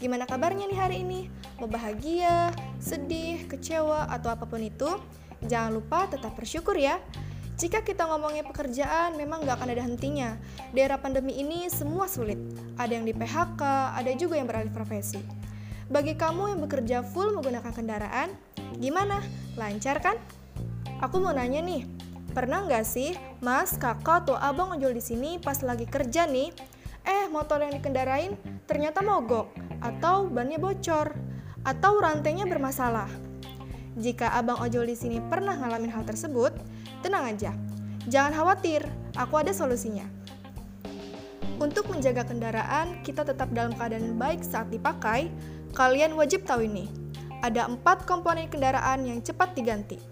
Gimana kabarnya nih hari ini? Mau bahagia, sedih, kecewa, atau apa pun itu? Jangan lupa tetap bersyukur ya. Jika kita ngomongin pekerjaan, memang nggak akan ada hentinya. Di era pandemi ini, semua sulit. Ada yang di PHK, ada juga yang beralih profesi. Bagi kamu yang bekerja full menggunakan kendaraan, gimana? Lancar kan? Aku mau nanya nih, pernah nggak sih mas, kakak, atau abang ojol di sini pas lagi kerja nih, eh motor yang dikendarain ternyata mogok, atau bannya bocor, atau rantainya bermasalah? Jika abang ojol di sini pernah ngalamin hal tersebut, tenang aja. Jangan khawatir, aku ada solusinya. Untuk menjaga kendaraan, kita tetap dalam keadaan baik saat dipakai. Kalian wajib tahu ini. Ada empat komponen kendaraan yang cepat diganti.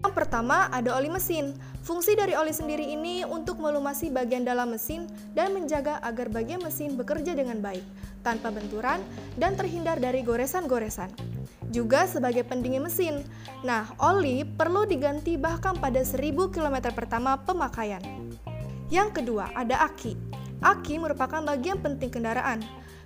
Yang pertama ada oli mesin. Fungsi dari oli sendiri ini untuk melumasi bagian dalam mesin dan menjaga agar bagian mesin bekerja dengan baik, tanpa benturan dan terhindar dari goresan-goresan juga sebagai pendingin mesin. Nah, oli perlu diganti bahkan pada 1000 km pertama pemakaian. Yang kedua, ada aki. Aki merupakan bagian penting kendaraan.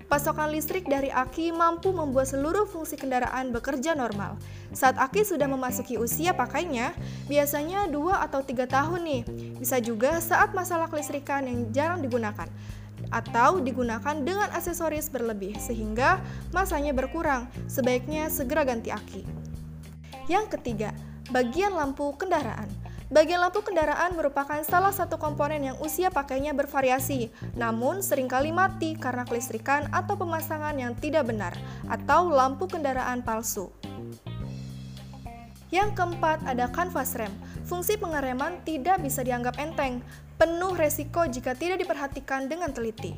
Pasokan listrik dari aki mampu membuat seluruh fungsi kendaraan bekerja normal. Saat aki sudah memasuki usia pakainya, biasanya 2 atau 3 tahun nih. Bisa juga saat masalah kelistrikan yang jarang digunakan atau digunakan dengan aksesoris berlebih sehingga masanya berkurang. Sebaiknya segera ganti aki. Yang ketiga, bagian lampu kendaraan. Bagian lampu kendaraan merupakan salah satu komponen yang usia pakainya bervariasi, namun sering kali mati karena kelistrikan atau pemasangan yang tidak benar, atau lampu kendaraan palsu. Yang keempat ada kanvas rem. Fungsi pengereman tidak bisa dianggap enteng, penuh resiko jika tidak diperhatikan dengan teliti.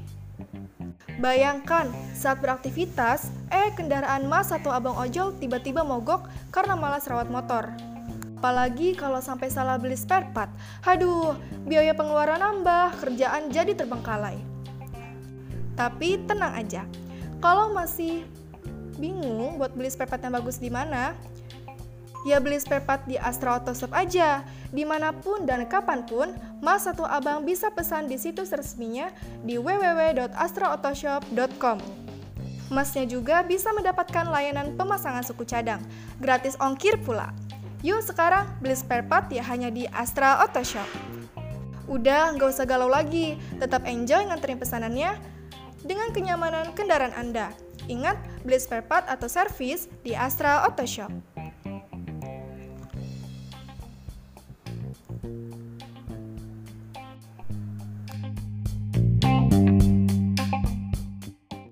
Bayangkan, saat beraktivitas, eh kendaraan mas atau abang ojol tiba-tiba mogok karena malas rawat motor. Apalagi kalau sampai salah beli spare part. Haduh, biaya pengeluaran nambah, kerjaan jadi terbengkalai. Tapi tenang aja, kalau masih bingung buat beli spare part yang bagus di mana, ya beli spare part di Astra Auto Shop aja. Di mana pun dan kapan pun, Mas atau Abang bisa pesan di situs resminya di www.astraautoshop.com. Masnya juga bisa mendapatkan layanan pemasangan suku cadang, gratis ongkir pula. Yuk sekarang beli spare part ya hanya di Astra Auto Shop. Udah, nggak usah galau lagi, tetap enjoy nganterin pesanannya dengan kenyamanan kendaraan Anda. Ingat, beli spare part atau servis di Astra Auto Shop.